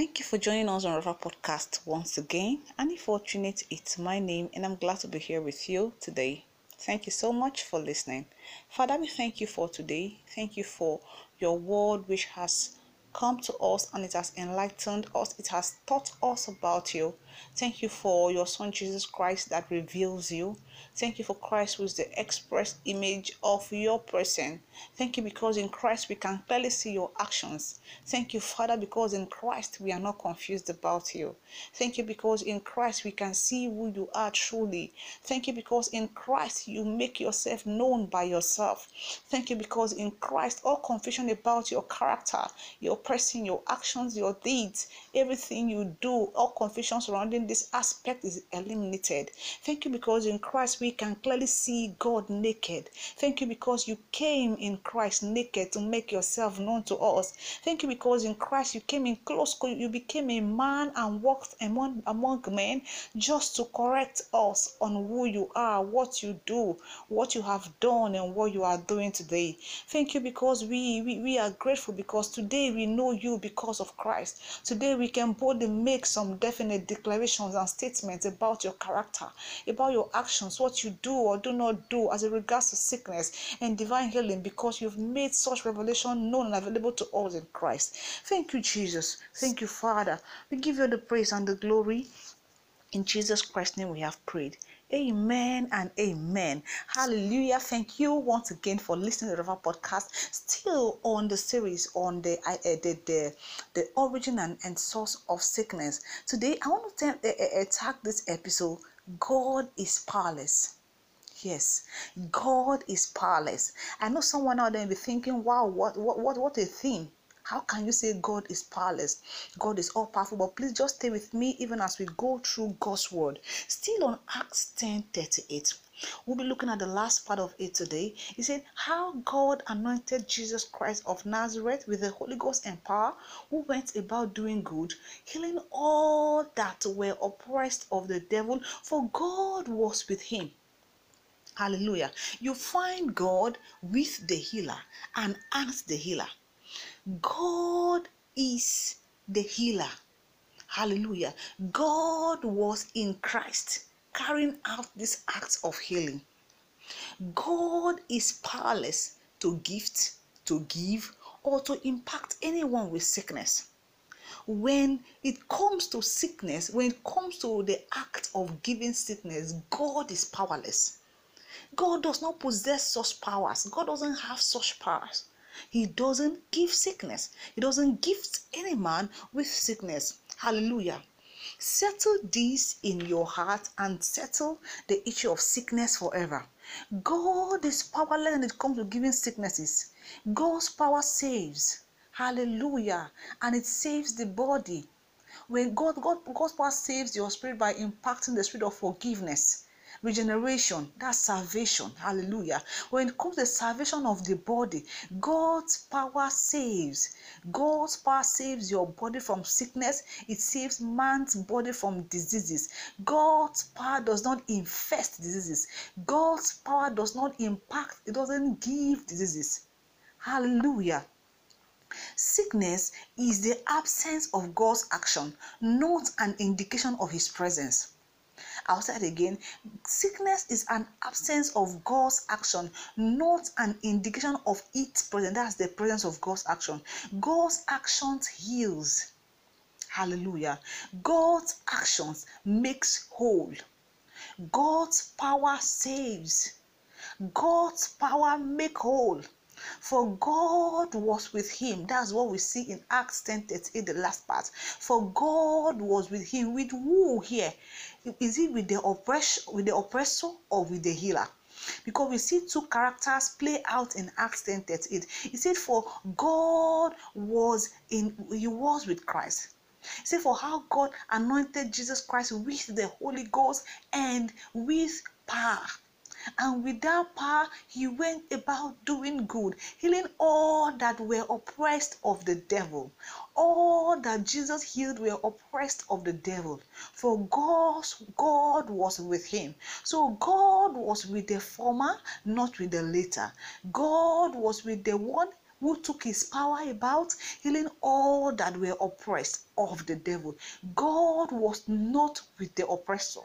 Thank you for joining us on River Podcast once again. And if fortunate, it's my name, and I'm glad to be here with you today. Thank you so much for listening. Father, we thank you for today. Thank you for your word, which has come to us and it has enlightened us, it has taught us about you. Thank you for your Son Jesus Christ that reveals you. Thank you for Christ, who is the express image of your person. Thank you because in Christ we can clearly see your actions. Thank you, Father, because in Christ we are not confused about you. Thank you because in Christ we can see who you are truly. Thank you because in Christ you make yourself known by yourself. Thank you because in Christ all confusion about your character, your person, your actions, your deeds, everything you do, all confusion surrounding this aspect is eliminated. Thank you because in Christ we can clearly see God naked. Thank you because you came in Christ naked to make yourself known to us. Thank you because in Christ you came in close, you became a man and walked among, among men just to correct us on who you are, what you do, what you have done, and what you are doing today. Thank you because we, we, we are grateful because today we know you because of Christ. Today we can boldly make some definite declarations and statements about your character, about your actions, what you do or do not do as it regards to sickness and divine healing because you've made such revelation known and available to us in Christ. Thank you, Jesus. Thank you, Father. We give you the praise and the glory. In Jesus Christ's name we have prayed. Amen and amen. Hallelujah. Thank you once again for listening to the Podcast. Still on the series on the uh, the, the, the origin and, and source of sickness. Today I want to uh, uh, tag this episode God is powerless. Yes, God is powerless. I know someone out there be thinking, wow, what what what what a thing. How can you say God is powerless? God is all powerful. But please just stay with me even as we go through God's word. Still on Acts 10 38. We'll be looking at the last part of it today. He said, How God anointed Jesus Christ of Nazareth with the Holy Ghost and power, who went about doing good, healing all that were oppressed of the devil, for God was with him. Hallelujah. You find God with the healer and as the healer. God is the healer. Hallelujah. God was in Christ carrying out this act of healing. God is powerless to gift, to give, or to impact anyone with sickness. When it comes to sickness, when it comes to the act of giving sickness, God is powerless. God does not possess such powers. God doesn't have such powers. He doesn't give sickness. He doesn't gift any man with sickness. Hallelujah. Settle this in your heart and settle the issue of sickness forever. God is powerless when it comes to giving sicknesses. God's power saves. Hallelujah. And it saves the body. When God, God, God's power saves your spirit by impacting the spirit of forgiveness regeneration that's salvation hallelujah. When it comes to salvation of the body god's power saves. God's power saves your body from sickness. It saves man's body from diseases. God's power does not infest diseases. God's power does not impact it doesn't give diseases. Hallelujah. Sickness is the absence of God's action, not an indication of His presence. It again. Sickness is an absence of God's action, not an indication of its presence. That's the presence of God's action. God's actions heals. Hallelujah. God's actions makes whole. God's power saves. God's power make whole. For God was with him. That's what we see in Acts 10 38, the last part. For God was with him. With who here? Is it with the oppressor, with the oppressor or with the healer? because we see two characters play out in Acts 10 38. He said, For God was in he was with Christ. He said, For how God anointed Jesus Christ with the Holy Ghost and with power. And with that power, he went about doing good, healing all that were oppressed of the devil. All that Jesus healed were oppressed of the devil. For God's God was with him. So God was with the former, not with the later. God was with the one who took his power about, healing all that were oppressed of the devil. God was not with the oppressor.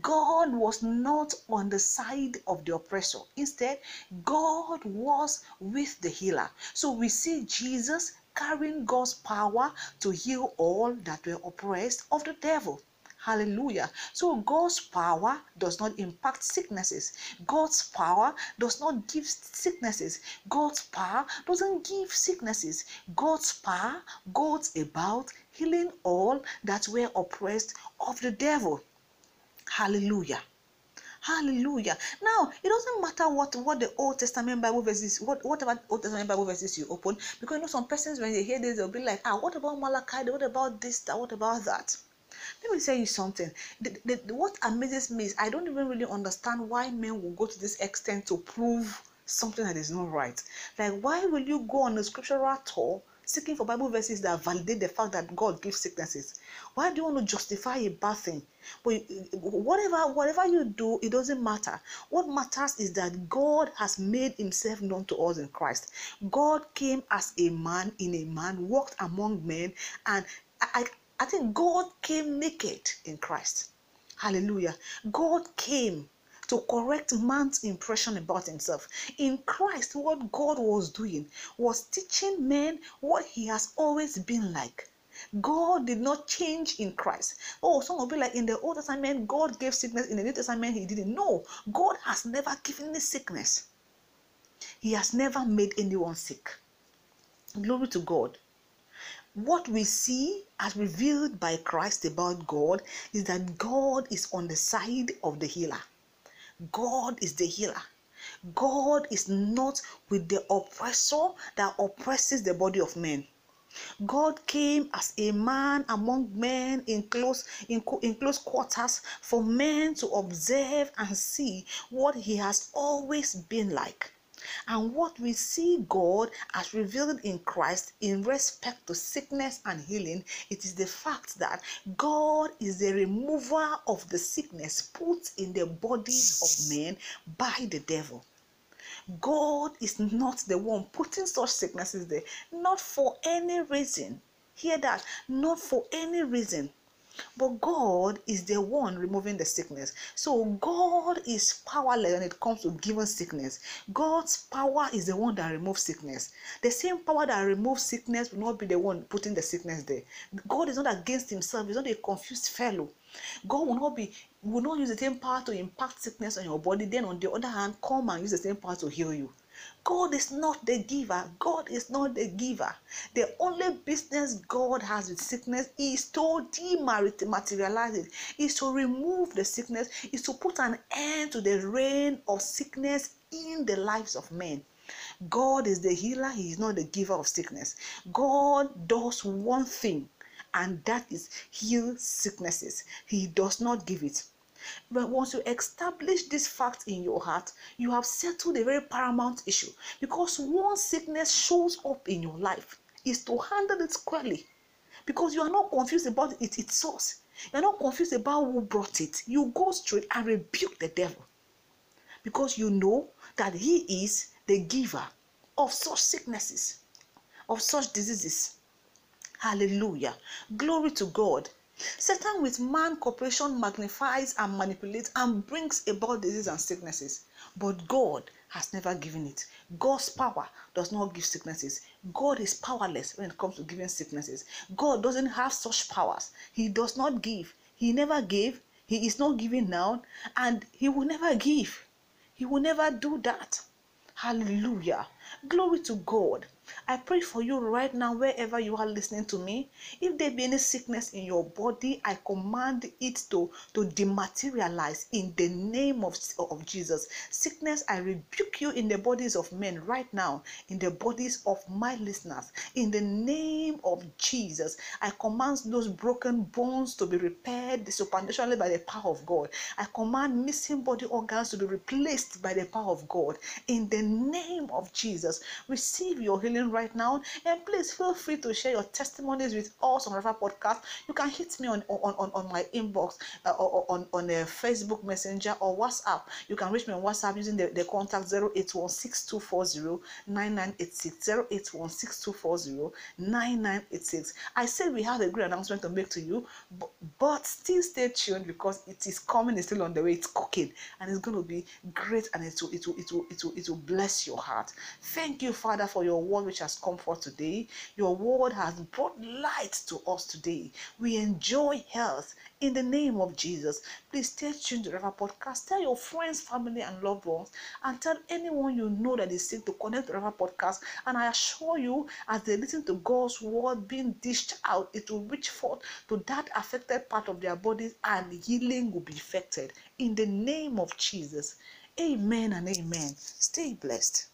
God was not on the side of the oppressor. Instead, God was with the healer. So we see Jesus carrying God's power to heal all that were oppressed of the devil. Hallelujah. So God's power does not impact sicknesses. God's power does not give sicknesses. God's power doesn't give sicknesses. God's power goes about healing all that were oppressed of the devil. Hallelujah. Hallelujah. Now, it doesn't matter what, what the Old Testament Bible verses, what, whatever Old Testament Bible verses you open, because you know some persons when they hear this, they'll be like, ah, what about Malachi? What about this? That? What about that? Let me tell you something. The, the, what amazes me is I don't even really understand why men will go to this extent to prove something that is not right. Like, why will you go on a scriptural tour seeking for Bible verses that validate the fact that God gives sicknesses? Why do you want to justify a bad thing? But uh, whatever whatever you do, it doesn't matter. What matters is that God has made Himself known to us in Christ. God came as a man in a man, walked among men, and I, I think God came naked in Christ. Hallelujah. God came to correct man's impression about himself. In Christ, what God was doing was teaching men what he has always been like. God did not change in Christ. Oh, some will be like in the Old Testament, God gave sickness. In the New Testament, He didn't. No, God has never given any sickness. He has never made anyone sick. Glory to God. What we see as revealed by Christ about God is that God is on the side of the healer. God is the healer. God is not with the oppressor that oppresses the body of men. God came as a man among men in close in, in close quarters for men to observe and see what he has always been like. And what we see God as revealed in Christ in respect to sickness and healing, it is the fact that God is the remover of the sickness put in the bodies of men by the devil. God is not the one putting such sicknesses there, not for any reason. Hear that, not for any reason. But God is the one removing the sickness. So God is powerless when it comes to giving sickness. God's power is the one that removes sickness. The same power that removes sickness will not be the one putting the sickness there. God is not against himself, he's not a confused fellow. God will not be will not use the same power to impact sickness on your body, then on the other hand, come and use the same power to heal you. God is not the giver. God is not the giver. The only business God has with sickness is to dematerialize it, is to remove the sickness, is to put an end to the reign of sickness in the lives of men. God is the healer, He is not the giver of sickness. God does one thing, and that is heal sicknesses. He does not give it. But once you establish this fact in your heart, you have settled a very paramount issue. Because one sickness shows up in your life, is to handle it squarely. Because you are not confused about it, its source. You are not confused about who brought it. You go straight and rebuke the devil. Because you know that he is the giver of such sicknesses, of such diseases. Hallelujah. Glory to God. Satan with man cooperation magnifies and manipulates and brings about disease and sicknesses. But God has never given it. God's power does not give sicknesses. God is powerless when it comes to giving sicknesses. God doesn't have such powers. He does not give. He never gave. He is not giving now. And He will never give. He will never do that. Hallelujah. Glory to God. I pray for you right now, wherever you are listening to me. If there be any sickness in your body, I command it to, to dematerialize in the name of, of Jesus. Sickness, I rebuke you in the bodies of men right now, in the bodies of my listeners. In the name of Jesus, I command those broken bones to be repaired supernaturally by the power of God. I command missing body organs to be replaced by the power of God. In the name of Jesus, receive your healing feeling right now. And please feel free to share your testimonies with us on River Podcast. You can hit me on on, on, on my inbox uh, or, on on a Facebook Messenger or WhatsApp. You can reach me on WhatsApp using the, the contact 0816240 9986. I said we have a great announcement to make to you, but, but still stay tuned because it is coming, it's still on the way, it's cooking, and it's going to be great and it will, it will, it will, it will, it will bless your heart. Thank you, Father, for your word which has come forth today. Your word has brought light to us today. We enjoy health in the name of Jesus. Please stay tuned to the River Podcast. Tell your friends, family, and loved ones, and tell anyone you know that is sick to connect to the River Podcast. And I assure you, as they listen to God's word being dished out, it will reach forth to that affected part of their bodies, and healing will be effected in the name of Jesus. Amen and amen. Stay blessed.